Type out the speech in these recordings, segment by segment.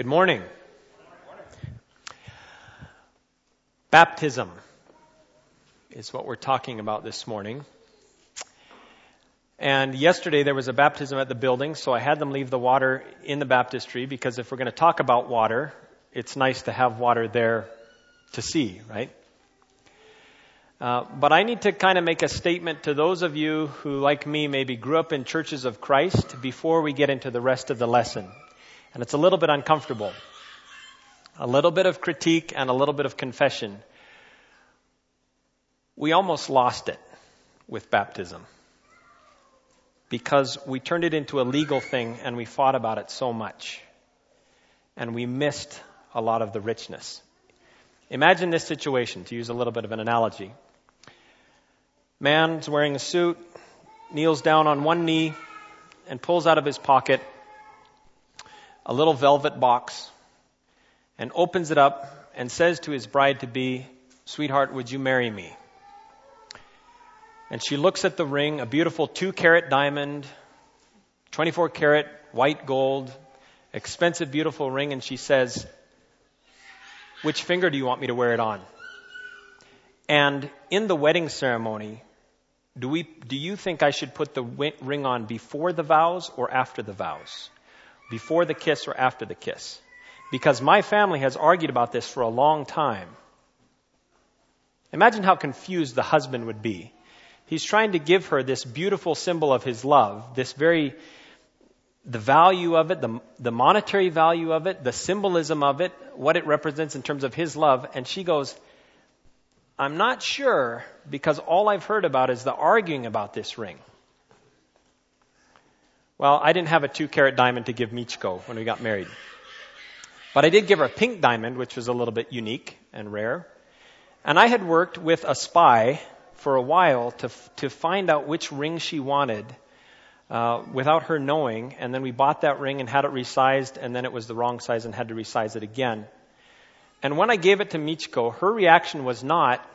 Good morning. Baptism is what we're talking about this morning. And yesterday there was a baptism at the building, so I had them leave the water in the baptistry because if we're going to talk about water, it's nice to have water there to see, right? Uh, but I need to kind of make a statement to those of you who, like me, maybe grew up in churches of Christ before we get into the rest of the lesson. And it's a little bit uncomfortable. A little bit of critique and a little bit of confession. We almost lost it with baptism because we turned it into a legal thing and we fought about it so much. And we missed a lot of the richness. Imagine this situation, to use a little bit of an analogy. Man's wearing a suit, kneels down on one knee, and pulls out of his pocket a little velvet box and opens it up and says to his bride to be, Sweetheart, would you marry me? And she looks at the ring, a beautiful two carat diamond, 24 carat white gold, expensive, beautiful ring, and she says, Which finger do you want me to wear it on? And in the wedding ceremony, do, we, do you think I should put the ring on before the vows or after the vows? Before the kiss or after the kiss. Because my family has argued about this for a long time. Imagine how confused the husband would be. He's trying to give her this beautiful symbol of his love, this very, the value of it, the, the monetary value of it, the symbolism of it, what it represents in terms of his love, and she goes, I'm not sure because all I've heard about is the arguing about this ring. Well, I didn't have a two carat diamond to give Michiko when we got married. But I did give her a pink diamond, which was a little bit unique and rare. And I had worked with a spy for a while to, to find out which ring she wanted uh, without her knowing. And then we bought that ring and had it resized, and then it was the wrong size and had to resize it again. And when I gave it to Michiko, her reaction was not,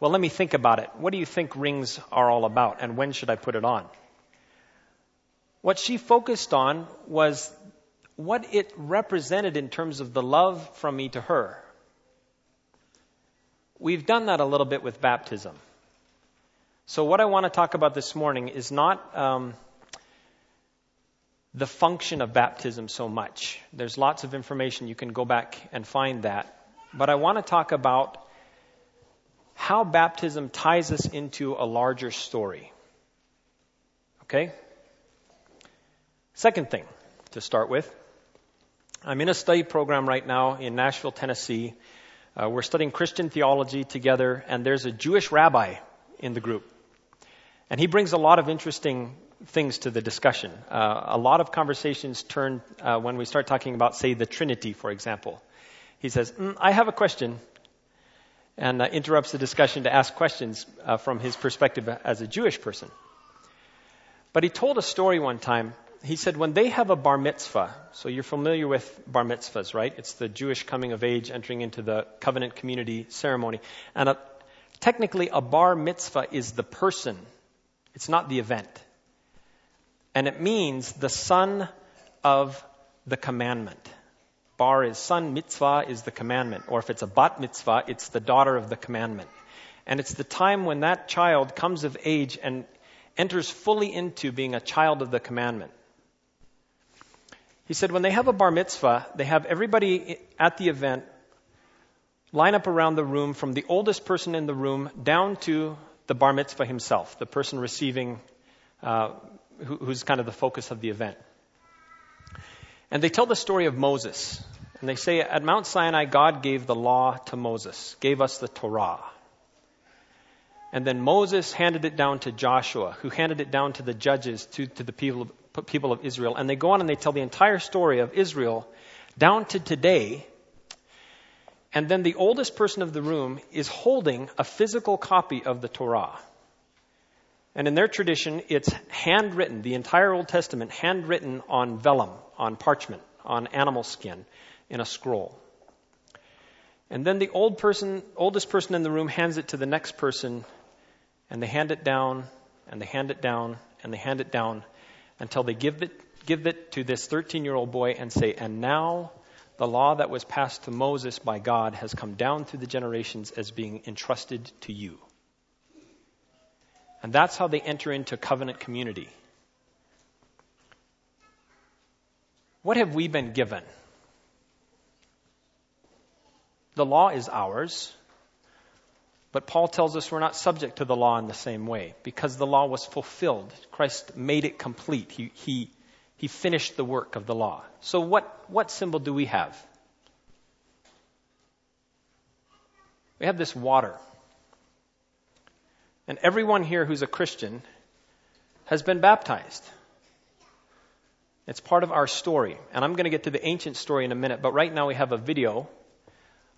well, let me think about it. What do you think rings are all about, and when should I put it on? What she focused on was what it represented in terms of the love from me to her. We've done that a little bit with baptism. So, what I want to talk about this morning is not um, the function of baptism so much. There's lots of information. You can go back and find that. But I want to talk about how baptism ties us into a larger story. Okay? Second thing to start with, I'm in a study program right now in Nashville, Tennessee. Uh, we're studying Christian theology together, and there's a Jewish rabbi in the group. And he brings a lot of interesting things to the discussion. Uh, a lot of conversations turn uh, when we start talking about, say, the Trinity, for example. He says, mm, I have a question, and uh, interrupts the discussion to ask questions uh, from his perspective as a Jewish person. But he told a story one time he said when they have a bar mitzvah, so you're familiar with bar mitzvahs, right? It's the Jewish coming of age, entering into the covenant community ceremony. And a, technically, a bar mitzvah is the person, it's not the event. And it means the son of the commandment. Bar is son, mitzvah is the commandment. Or if it's a bat mitzvah, it's the daughter of the commandment. And it's the time when that child comes of age and enters fully into being a child of the commandment. He said when they have a bar mitzvah, they have everybody at the event line up around the room from the oldest person in the room down to the bar mitzvah himself, the person receiving, uh, who, who's kind of the focus of the event. And they tell the story of Moses. And they say at Mount Sinai, God gave the law to Moses, gave us the Torah. And then Moses handed it down to Joshua, who handed it down to the judges, to, to the people, people of Israel. And they go on and they tell the entire story of Israel down to today. And then the oldest person of the room is holding a physical copy of the Torah. And in their tradition, it's handwritten, the entire Old Testament, handwritten on vellum, on parchment, on animal skin, in a scroll. And then the old person, oldest person in the room hands it to the next person, and they hand it down, and they hand it down, and they hand it down until they give it, give it to this 13 year old boy and say, And now the law that was passed to Moses by God has come down through the generations as being entrusted to you. And that's how they enter into covenant community. What have we been given? The law is ours, but Paul tells us we're not subject to the law in the same way because the law was fulfilled. Christ made it complete. He, he, he finished the work of the law. So, what, what symbol do we have? We have this water. And everyone here who's a Christian has been baptized. It's part of our story. And I'm going to get to the ancient story in a minute, but right now we have a video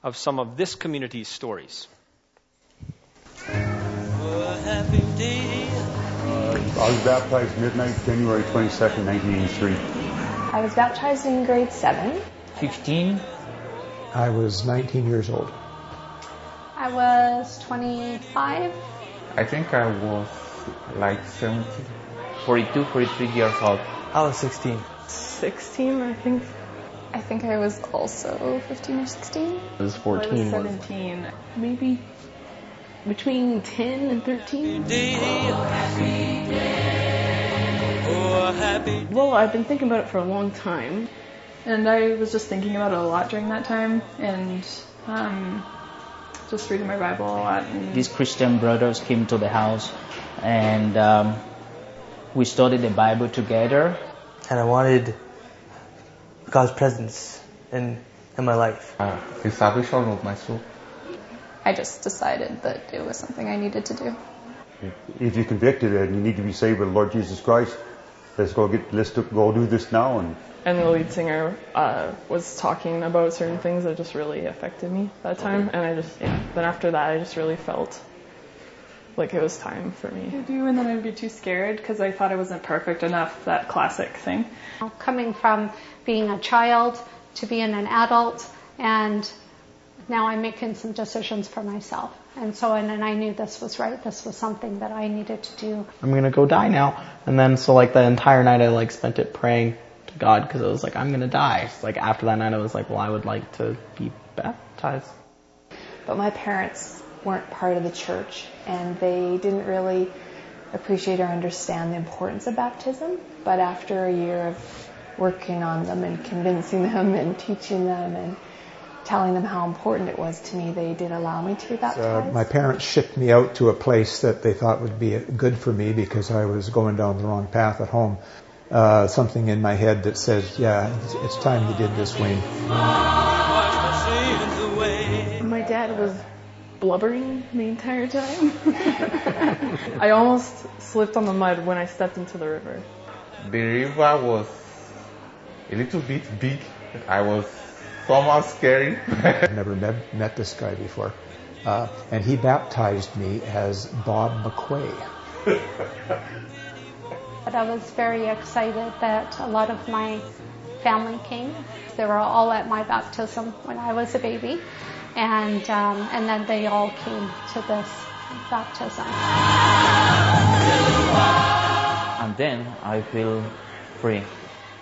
of some of this community's stories. Uh, I was baptized midnight, January 22nd, 1983. I was baptized in grade 7. 15. I was 19 years old. I was 25. I think I was like 70. 42, 43 years old. I was 16. 16, I think. I think I was also 15 or 16. I was 14. I was 17. Maybe between 10 and 13. Well, I've been thinking about it for a long time. And I was just thinking about it a lot during that time. And um, just reading my Bible a lot. And These Christian brothers came to the house and um, we studied the Bible together. And I wanted God's presence in, in my life. Uh, the salvation of my soul. I just decided that it was something I needed to do. If you're convicted and you need to be saved by the Lord Jesus Christ, let's go get let's do, go do this now and and the lead singer uh, was talking about certain things that just really affected me that time, and I just yeah. Then after that, I just really felt like it was time for me to do, and then I'd be too scared because I thought I wasn't perfect enough. That classic thing. Coming from being a child to being an adult, and now I'm making some decisions for myself. And so, and then I knew this was right. This was something that I needed to do. I'm gonna go die now. And then, so like the entire night I like spent it praying to God because I was like, I'm gonna die. Like after that night I was like, well, I would like to be baptized. But my parents weren't part of the church and they didn't really appreciate or understand the importance of baptism. But after a year of working on them and convincing them and teaching them and telling them how important it was to me, they did allow me to be baptized. Uh, my parents shipped me out to a place that they thought would be good for me because I was going down the wrong path at home. Uh, something in my head that says, yeah, it's, it's time you did this, Wayne. My dad was blubbering the entire time. I almost slipped on the mud when I stepped into the river. The river was a little bit big. I was somehow scary. I've never met, met this guy before. Uh, and he baptized me as Bob McQuay. But I was very excited that a lot of my family came. They were all at my baptism when I was a baby, and um, and then they all came to this baptism. And then I feel free.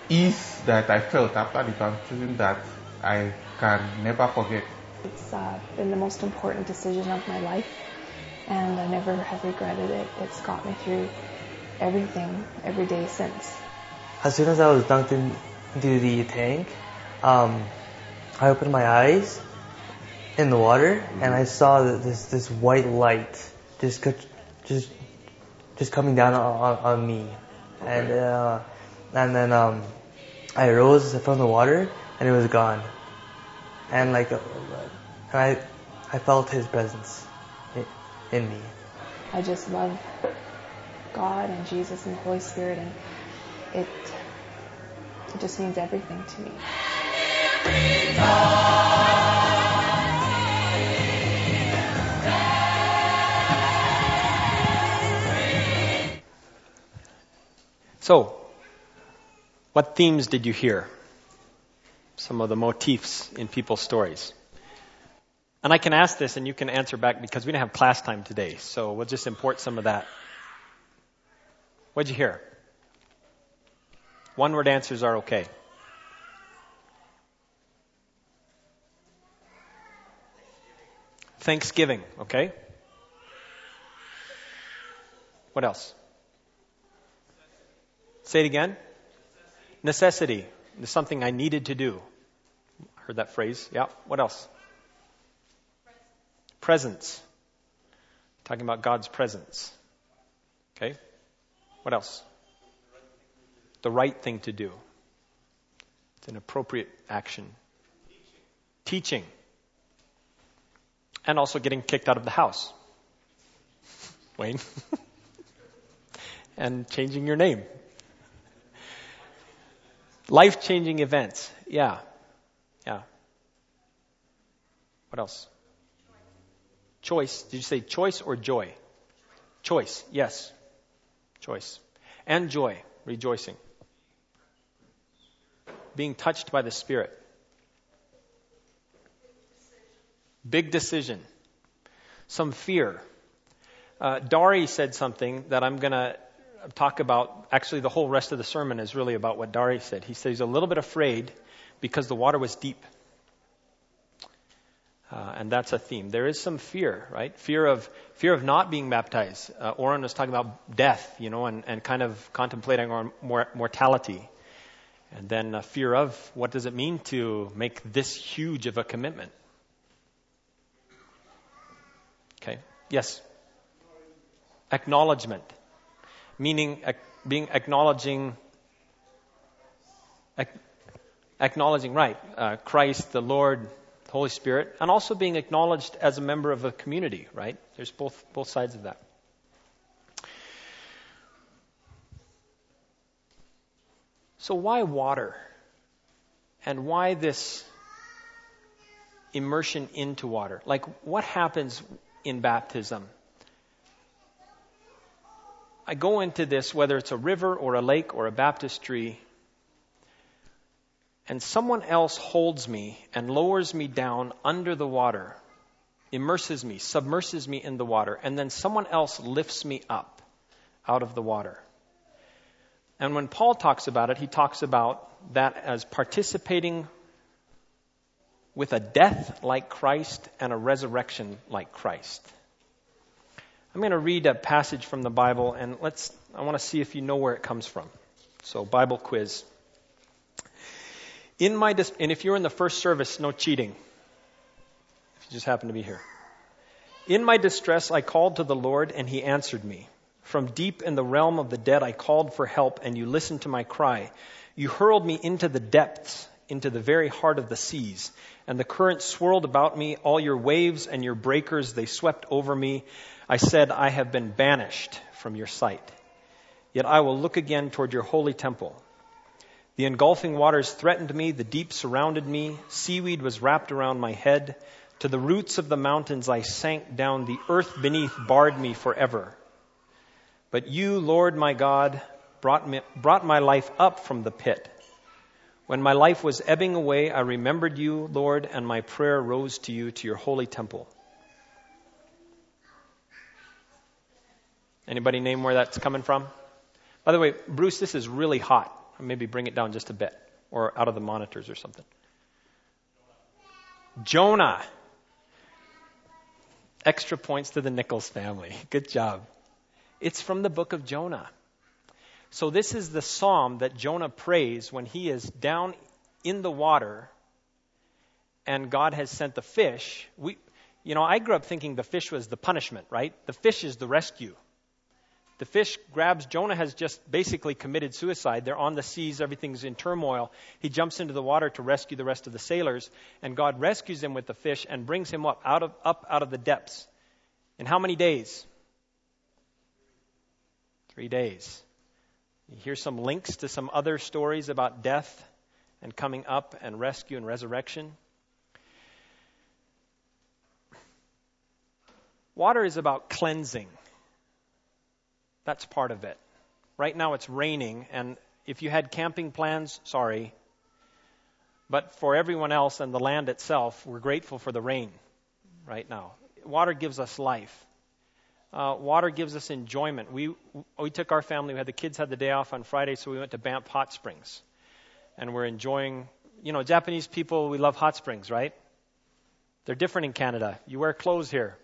Ease that I felt after the baptism that I can never forget. It's uh, been the most important decision of my life, and I never have regretted it. It's got me through everything every day since. As soon as I was dunked into the tank, um, I opened my eyes in the water and I saw this this white light just just just coming down on, on me, and uh, and then um, I rose from the water and it was gone, and like uh, and I I felt His presence in me. I just love God and Jesus and the Holy Spirit, and it it just means everything to me. So, what themes did you hear? Some of the motifs in people's stories. And I can ask this and you can answer back because we didn't have class time today, so we'll just import some of that. What'd you hear? One word answers are okay. Thanksgiving, okay? What else? Say it again. Necessity. It's something I needed to do. Heard that phrase? Yeah. What else? Presence. Talking about God's presence. Okay. What else? The right thing to do. It's an appropriate action. Teaching. And also getting kicked out of the house. Wayne. and changing your name. Life changing events. Yeah. Yeah. What else? Choice. Did you say choice or joy? Choice. Yes. Choice. And joy. Rejoicing. Being touched by the Spirit. Big decision. Some fear. Uh, Dari said something that I'm going to talk about. Actually, the whole rest of the sermon is really about what Dari said. He said he's a little bit afraid because the water was deep. Uh, and that's a theme. There is some fear, right? Fear of fear of not being baptized. Uh, Oren was talking about death, you know, and, and kind of contemplating our mor- mortality, and then fear of what does it mean to make this huge of a commitment. Okay. Yes. Acknowledgement, meaning being acknowledging. Ac- acknowledging, right, uh, Christ, the Lord, the Holy Spirit, and also being acknowledged as a member of a community, right? There's both, both sides of that. So, why water? And why this immersion into water? Like, what happens in baptism? I go into this, whether it's a river or a lake or a baptistry, and someone else holds me and lowers me down under the water, immerses me, submerses me in the water, and then someone else lifts me up out of the water. And when Paul talks about it, he talks about that as participating with a death like Christ and a resurrection like Christ. I'm going to read a passage from the Bible and let's I want to see if you know where it comes from. So Bible quiz. In my dis- and if you're in the first service, no cheating. If you just happen to be here. In my distress, I called to the Lord, and He answered me. From deep in the realm of the dead, I called for help, and you listened to my cry. You hurled me into the depths, into the very heart of the seas, and the current swirled about me. All your waves and your breakers, they swept over me. I said, I have been banished from your sight. Yet I will look again toward your holy temple. The engulfing waters threatened me, the deep surrounded me, seaweed was wrapped around my head. To the roots of the mountains I sank down, the earth beneath barred me forever. But you, Lord my God, brought, me, brought my life up from the pit. When my life was ebbing away, I remembered you, Lord, and my prayer rose to you, to your holy temple. Anybody name where that's coming from? By the way, Bruce, this is really hot. Maybe bring it down just a bit or out of the monitors or something. Jonah. Extra points to the Nichols family. Good job. It's from the book of Jonah. So this is the psalm that Jonah prays when he is down in the water and God has sent the fish. We, you know, I grew up thinking the fish was the punishment, right? The fish is the rescue. The fish grabs, Jonah has just basically committed suicide. They're on the seas, everything's in turmoil. He jumps into the water to rescue the rest of the sailors, and God rescues him with the fish and brings him up out of, up out of the depths. In how many days? Three days. Hear some links to some other stories about death and coming up and rescue and resurrection. Water is about cleansing. That's part of it. Right now it's raining, and if you had camping plans, sorry. But for everyone else and the land itself, we're grateful for the rain right now. Water gives us life. Uh, water gives us enjoyment. We we took our family. We had the kids had the day off on Friday, so we went to Banff Hot Springs, and we're enjoying. You know, Japanese people we love hot springs, right? They're different in Canada. You wear clothes here.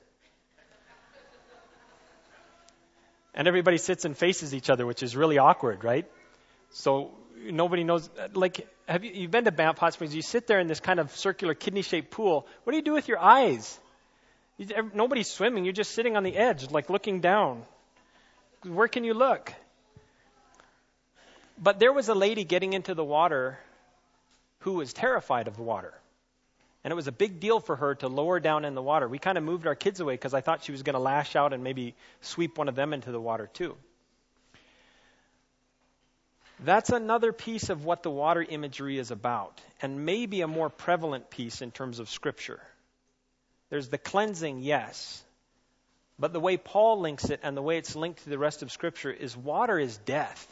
And everybody sits and faces each other, which is really awkward, right? So nobody knows. Like, have you you've been to Banff Hot Springs? You sit there in this kind of circular kidney-shaped pool. What do you do with your eyes? Nobody's swimming. You're just sitting on the edge, like looking down. Where can you look? But there was a lady getting into the water who was terrified of the water. And it was a big deal for her to lower down in the water. We kind of moved our kids away because I thought she was going to lash out and maybe sweep one of them into the water too. That's another piece of what the water imagery is about, and maybe a more prevalent piece in terms of Scripture. There's the cleansing, yes, but the way Paul links it and the way it's linked to the rest of Scripture is water is death.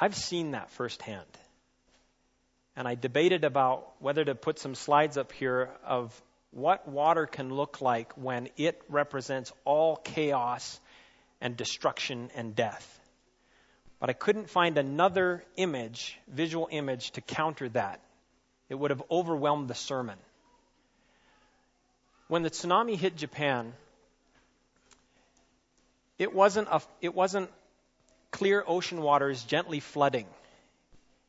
I've seen that firsthand. And I debated about whether to put some slides up here of what water can look like when it represents all chaos and destruction and death. But I couldn't find another image, visual image, to counter that. It would have overwhelmed the sermon. When the tsunami hit Japan, it wasn't, a, it wasn't clear ocean waters gently flooding.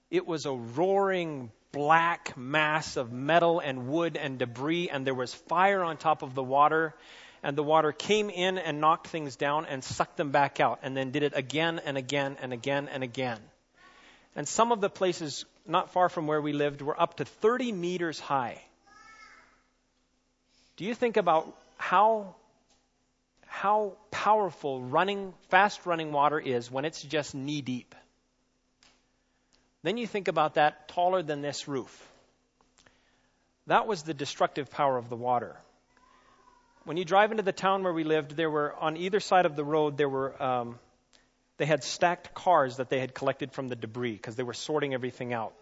It was a roaring black mass of metal and wood and debris, and there was fire on top of the water. And the water came in and knocked things down and sucked them back out, and then did it again and again and again and again. And some of the places not far from where we lived were up to 30 meters high. Do you think about how how powerful running fast running water is when it's just knee deep? Then you think about that taller than this roof. That was the destructive power of the water. When you drive into the town where we lived, there were on either side of the road there were um, they had stacked cars that they had collected from the debris because they were sorting everything out.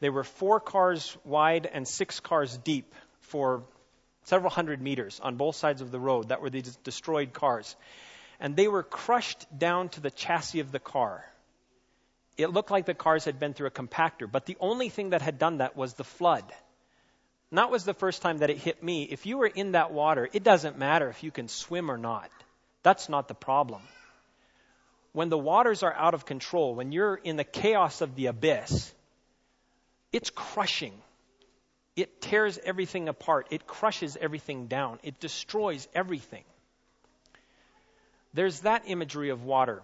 They were four cars wide and six cars deep for several hundred meters on both sides of the road. That were these destroyed cars. And they were crushed down to the chassis of the car it looked like the cars had been through a compactor, but the only thing that had done that was the flood. And that was the first time that it hit me. If you were in that water, it doesn't matter if you can swim or not. That's not the problem. When the waters are out of control, when you're in the chaos of the abyss, it's crushing. It tears everything apart. It crushes everything down. It destroys everything. There's that imagery of water.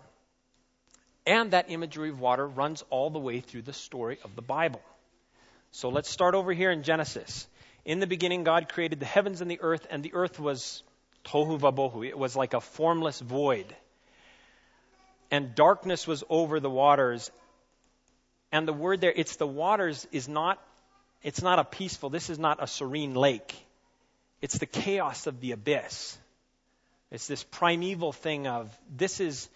And that imagery of water runs all the way through the story of the Bible. So let's start over here in Genesis. In the beginning, God created the heavens and the earth, and the earth was tohu vabohu. It was like a formless void. And darkness was over the waters. And the word there, it's the waters, is not, it's not a peaceful, this is not a serene lake. It's the chaos of the abyss. It's this primeval thing of, this is,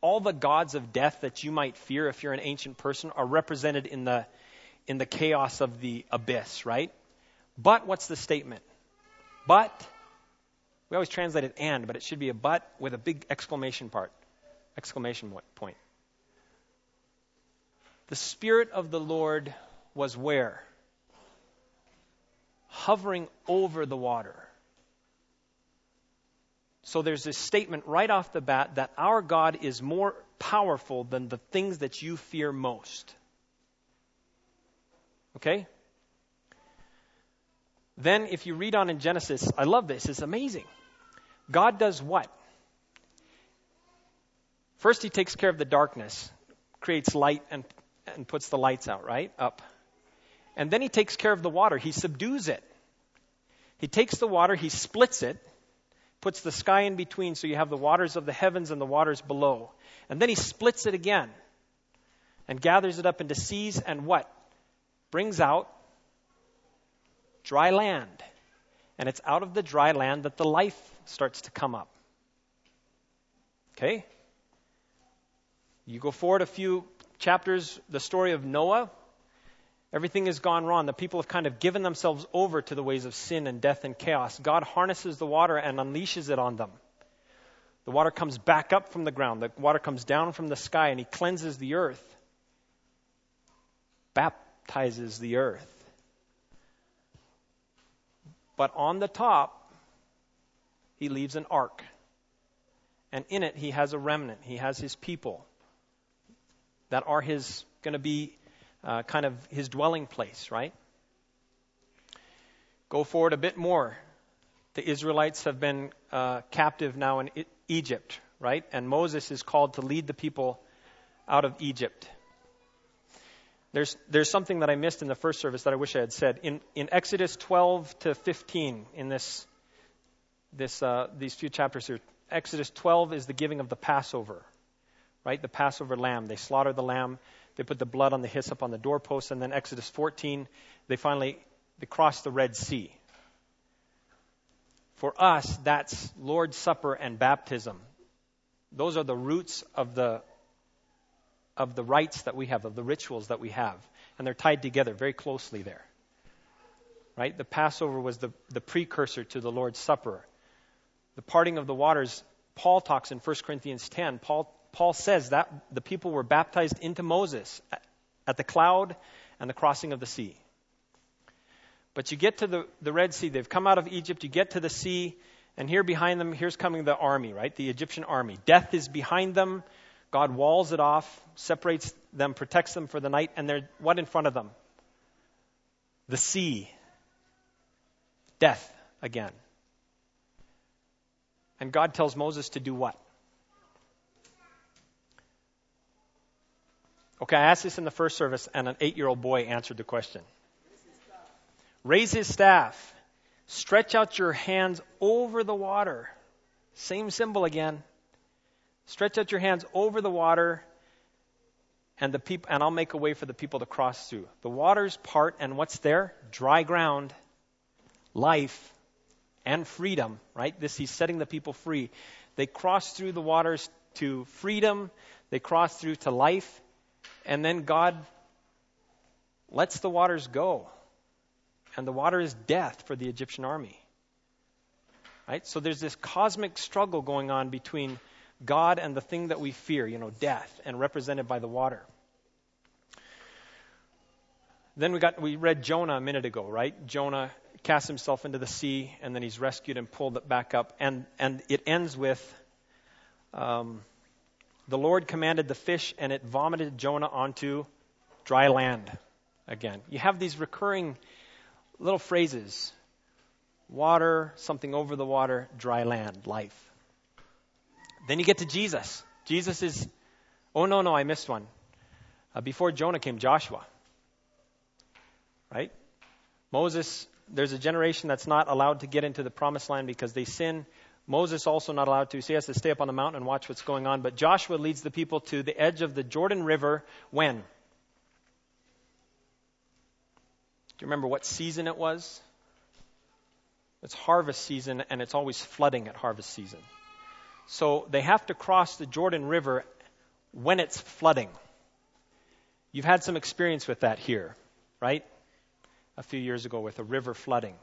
all the gods of death that you might fear if you're an ancient person are represented in the in the chaos of the abyss, right? But what's the statement? But we always translate it and, but it should be a but with a big exclamation part. Exclamation point. The Spirit of the Lord was where? Hovering over the water. So there's this statement right off the bat that our God is more powerful than the things that you fear most. Okay? Then, if you read on in Genesis, I love this, it's amazing. God does what? First, He takes care of the darkness, creates light, and, and puts the lights out, right? Up. And then He takes care of the water, He subdues it. He takes the water, He splits it, puts the sky in between so you have the waters of the heavens and the waters below. And then he splits it again and gathers it up into seas and what? Brings out dry land. And it's out of the dry land that the life starts to come up. Okay? You go forward a few chapters, the story of Noah. Everything has gone wrong. The people have kind of given themselves over to the ways of sin and death and chaos. God harnesses the water and unleashes it on them. The water comes back up from the ground. The water comes down from the sky and he cleanses the earth, baptizes the earth. But on the top, he leaves an ark. And in it, he has a remnant. He has his people that are his, going to be uh, kind of his dwelling place, right? Go forward a bit more. The Israelites have been uh, captive now in Egypt, right? And Moses is called to lead the people out of Egypt. There's, there's something that I missed in the first service that I wish I had said. In, in Exodus 12 to 15, in this, this, uh, these few chapters here, Exodus 12 is the giving of the Passover, right? The Passover lamb. They slaughter the lamb. They put the blood on the hyssop on the doorpost, and then Exodus 14, they finally they cross the Red Sea. For us, that's Lord's Supper and baptism. Those are the roots of the of the rites that we have, of the rituals that we have, and they're tied together very closely there. Right? The Passover was the, the precursor to the Lord's Supper. The parting of the waters, Paul talks in 1 Corinthians 10. Paul Paul says that the people were baptized into Moses at the cloud and the crossing of the sea. But you get to the, the Red Sea, they've come out of Egypt, you get to the sea, and here behind them, here's coming the army, right? The Egyptian army. Death is behind them. God walls it off, separates them, protects them for the night, and they're what in front of them? The sea. Death again. And God tells Moses to do what? Okay, I asked this in the first service, and an eight year old boy answered the question. Raise his staff. Stretch out your hands over the water. Same symbol again. Stretch out your hands over the water, and the people, and I'll make a way for the people to cross through. The waters part, and what's there? Dry ground, life, and freedom. Right? This he's setting the people free. They cross through the waters to freedom. They cross through to life and then God lets the waters go. And the water is death for the Egyptian army. Right? So there's this cosmic struggle going on between God and the thing that we fear, you know, death, and represented by the water. Then we got we read Jonah a minute ago, right? Jonah casts himself into the sea, and then he's rescued and pulled back up, and and it ends with um, the Lord commanded the fish, and it vomited Jonah onto dry land again. You have these recurring little phrases water, something over the water, dry land, life. Then you get to Jesus. Jesus is, oh no, no, I missed one. Uh, before Jonah came Joshua. Right? Moses, there's a generation that's not allowed to get into the promised land because they sin. Moses also not allowed to, so he has to stay up on the mountain and watch what's going on. But Joshua leads the people to the edge of the Jordan River when? Do you remember what season it was? It's harvest season, and it's always flooding at harvest season. So they have to cross the Jordan River when it's flooding. You've had some experience with that here, right? A few years ago with a river flooding.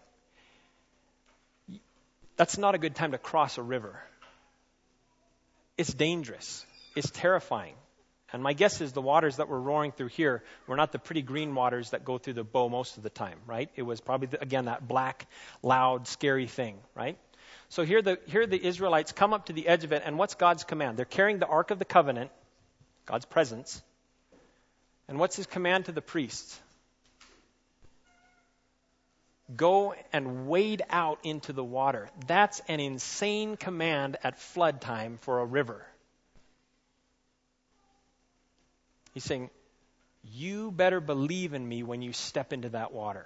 That's not a good time to cross a river. It's dangerous. It's terrifying. And my guess is the waters that were roaring through here were not the pretty green waters that go through the bow most of the time, right? It was probably, the, again, that black, loud, scary thing, right? So here the, here the Israelites come up to the edge of it, and what's God's command? They're carrying the Ark of the Covenant, God's presence. And what's his command to the priests? Go and wade out into the water. That's an insane command at flood time for a river. He's saying, You better believe in me when you step into that water.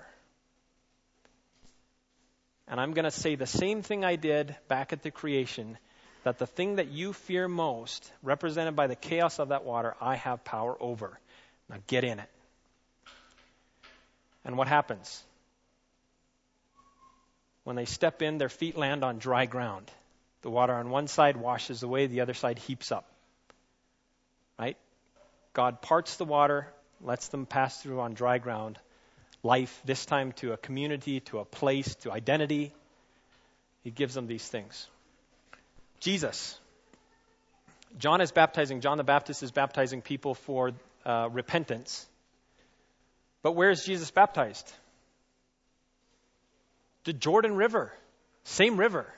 And I'm going to say the same thing I did back at the creation that the thing that you fear most, represented by the chaos of that water, I have power over. Now get in it. And what happens? When they step in, their feet land on dry ground. The water on one side washes away, the other side heaps up. Right? God parts the water, lets them pass through on dry ground. life, this time to a community, to a place, to identity. He gives them these things. Jesus. John is baptizing, John the Baptist is baptizing people for uh, repentance. But where is Jesus baptized? The Jordan River. Same river.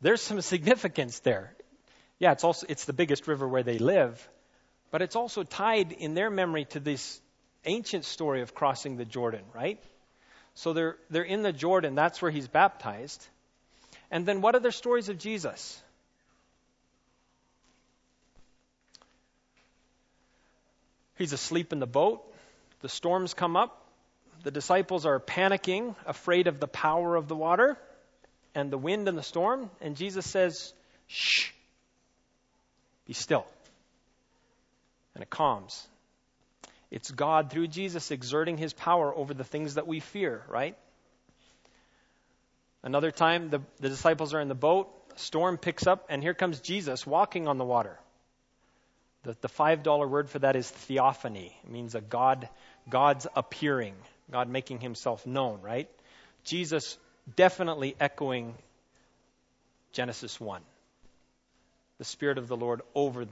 There's some significance there. Yeah, it's also it's the biggest river where they live, but it's also tied in their memory to this ancient story of crossing the Jordan, right? So they're they're in the Jordan, that's where he's baptized. And then what are the stories of Jesus? He's asleep in the boat. The storms come up. The disciples are panicking, afraid of the power of the water and the wind and the storm. And Jesus says, Shh, be still. And it calms. It's God through Jesus exerting his power over the things that we fear, right? Another time, the, the disciples are in the boat, storm picks up, and here comes Jesus walking on the water. The, the $5 word for that is theophany. It means a God, God's appearing, God making himself known, right? Jesus definitely echoing Genesis 1. The Spirit of the Lord over,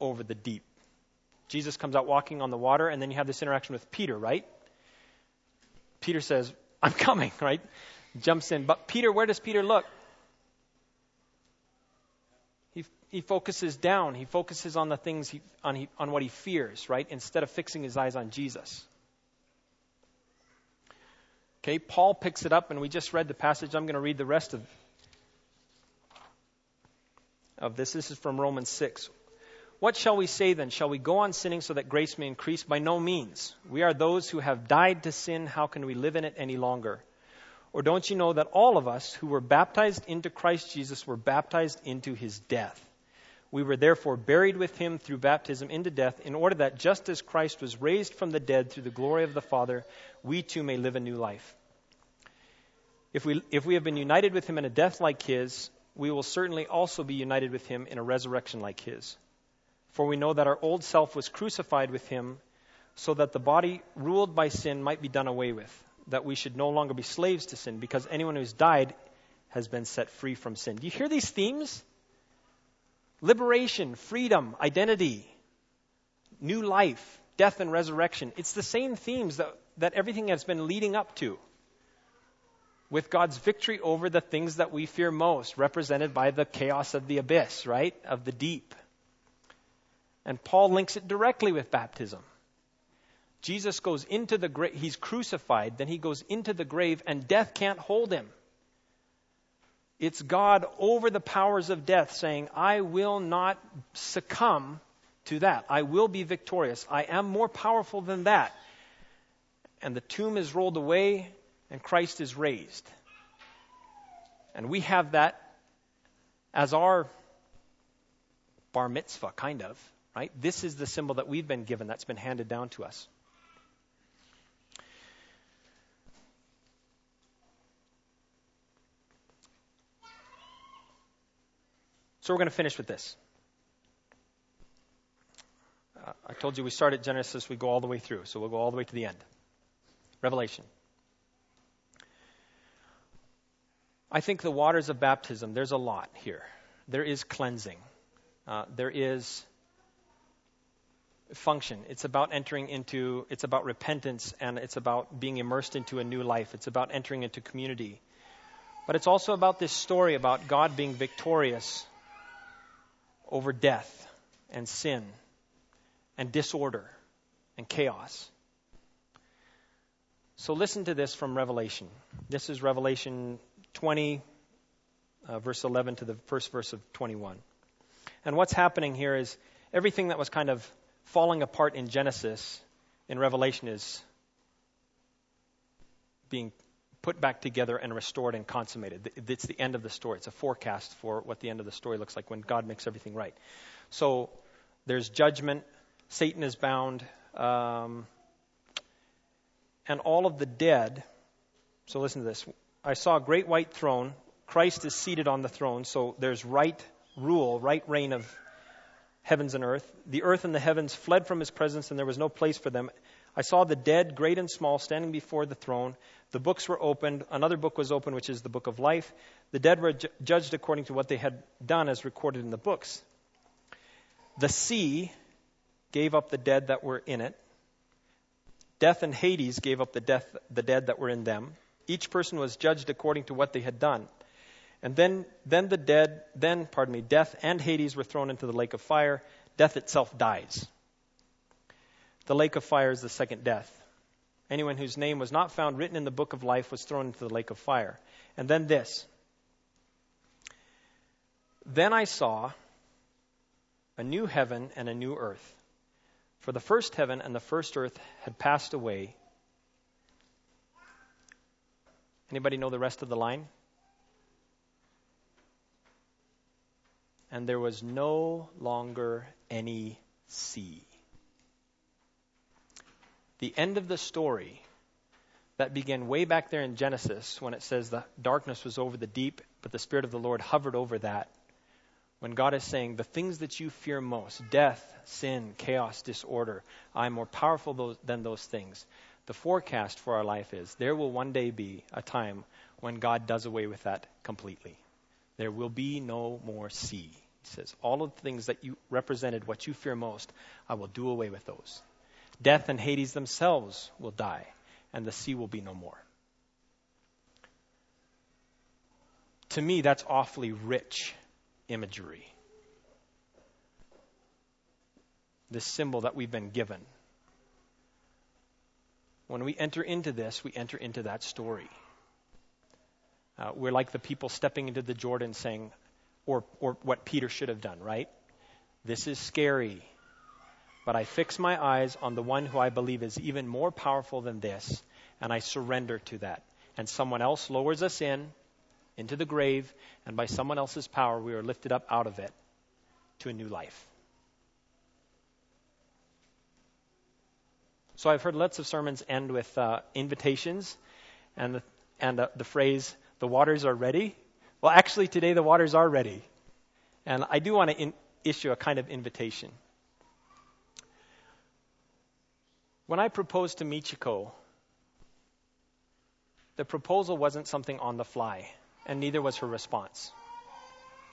over the deep. Jesus comes out walking on the water, and then you have this interaction with Peter, right? Peter says, I'm coming, right? Jumps in. But Peter, where does Peter look? he focuses down. He focuses on the things he, on, he, on what he fears, right? Instead of fixing his eyes on Jesus. Okay, Paul picks it up, and we just read the passage. I'm going to read the rest of, of this. This is from Romans 6. What shall we say then? Shall we go on sinning so that grace may increase? By no means. We are those who have died to sin. How can we live in it any longer? Or don't you know that all of us who were baptized into Christ Jesus were baptized into his death? We were therefore buried with him through baptism into death, in order that just as Christ was raised from the dead through the glory of the Father, we too may live a new life. If we, if we have been united with him in a death like his, we will certainly also be united with him in a resurrection like his. For we know that our old self was crucified with him, so that the body ruled by sin might be done away with, that we should no longer be slaves to sin, because anyone who's died has been set free from sin. Do you hear these themes? Liberation, freedom, identity, new life, death and resurrection. It's the same themes that, that everything has been leading up to. With God's victory over the things that we fear most, represented by the chaos of the abyss, right? Of the deep. And Paul links it directly with baptism. Jesus goes into the grave, he's crucified, then he goes into the grave, and death can't hold him. It's God over the powers of death saying, I will not succumb to that. I will be victorious. I am more powerful than that. And the tomb is rolled away and Christ is raised. And we have that as our bar mitzvah, kind of, right? This is the symbol that we've been given that's been handed down to us. So we're going to finish with this. Uh, I told you we start at Genesis, we go all the way through, so we'll go all the way to the end. Revelation. I think the waters of baptism, there's a lot here. There is cleansing. Uh, there is function. It's about entering into, it's about repentance and it's about being immersed into a new life. It's about entering into community. But it's also about this story about God being victorious over death and sin and disorder and chaos. So listen to this from Revelation. This is Revelation 20, uh, verse 11 to the first verse of 21. And what's happening here is everything that was kind of falling apart in Genesis, in Revelation, is being put back together and restored and consummated. It's the end of the story. It's a forecast for what the end of the story looks like when God makes everything right. So there's judgment. Satan is bound. Um, and all of the dead. So listen to this. I saw a great white throne. Christ is seated on the throne. So there's right rule, right reign of heavens and earth. The earth and the heavens fled from his presence, and there was no place for them. I saw the dead, great and small, standing before the throne. The books were opened. Another book was opened, which is the book of life. The dead were ju- judged according to what they had done, as recorded in the books. The sea gave up the dead that were in it. Death and Hades gave up the, death, the dead that were in them. Each person was judged according to what they had done. And then, then the dead, then, pardon me, death and Hades were thrown into the lake of fire. Death itself dies. The lake of fire is the second death. Anyone whose name was not found written in the book of life was thrown into the lake of fire. And then this. Then I saw a new heaven and a new earth. For the first heaven and the first earth had passed away. Anybody know the rest of the line? And there was no longer any sea. The end of the story that began way back there in Genesis when it says the darkness was over the deep, but the Spirit of the Lord hovered over that. When God is saying, the things that you fear most, death, sin, chaos, disorder, I'm more powerful than those things. The forecast for our life is there will one day be a time when God does away with that completely. There will be no more sea. He says, all of the things that you represented, what you fear most, I will do away with those. Death and Hades themselves will die, and the sea will be no more. To me, that's awfully rich imagery. This symbol that we've been given. When we enter into this, we enter into that story. Uh, we're like the people stepping into the Jordan saying, or, or what Peter should have done, right? This is scary. But I fix my eyes on the one who I believe is even more powerful than this, and I surrender to that. And someone else lowers us in, into the grave, and by someone else's power, we are lifted up out of it to a new life. So I've heard lots of sermons end with uh, invitations and the, and uh, the phrase, the waters are ready. Well, actually, today the waters are ready. And I do want to in- issue a kind of invitation. When I proposed to Michiko, the proposal wasn't something on the fly and neither was her response,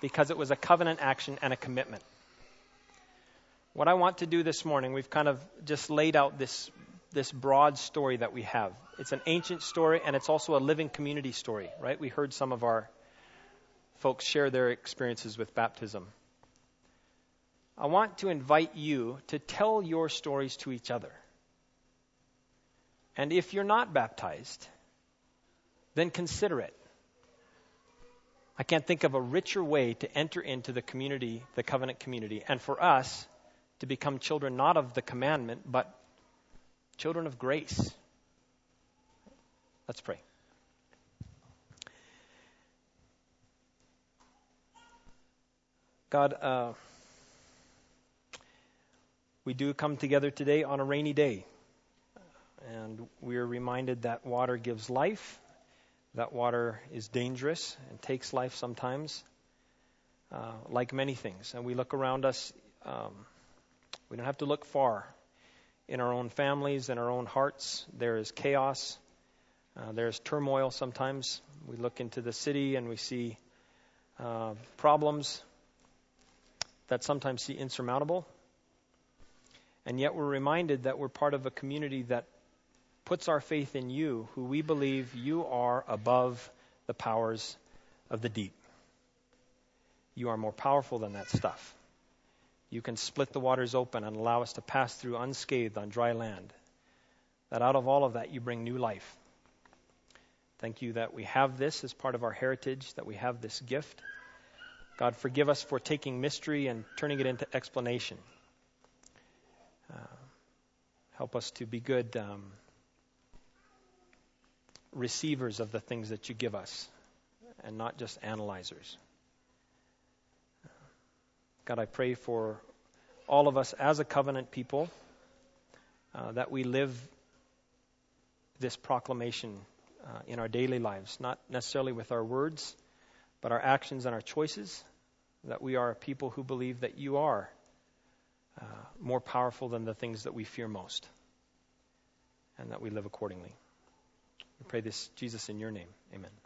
because it was a covenant action and a commitment. What I want to do this morning, we've kind of just laid out this, this broad story that we have. It's an ancient story and it's also a living community story, right? We heard some of our folks share their experiences with baptism. I want to invite you to tell your stories to each other. And if you're not baptized, then consider it. I can't think of a richer way to enter into the community, the covenant community, and for us to become children not of the commandment, but children of grace. Let's pray. God, uh, we do come together today on a rainy day, and we are reminded that water gives life that water is dangerous and takes life sometimes, uh, like many things. And we look around us, um, we don't have to look far. In our own families, in our own hearts, there is chaos, uh, there's turmoil sometimes. We look into the city and we see uh, problems that sometimes seem insurmountable. And yet we're reminded that we're part of a community that puts our faith in you, who we believe you are above the powers of the deep. You are more powerful than that stuff. You can split the waters open and allow us to pass through unscathed on dry land. That out of all of that, you bring new life. Thank you that we have this as part of our heritage, that we have this gift. God, forgive us for taking mystery and turning it into explanation. Uh, help us to be good um, receivers of the things that you give us and not just analyzers. God, I pray for all of us as a covenant people uh, that we live this proclamation uh, in our daily lives, not necessarily with our words, but our actions and our choices, that we are a people who believe that you are uh, more powerful than the things that we fear most. and that we live accordingly. We pray this, Jesus, in your name. Amen.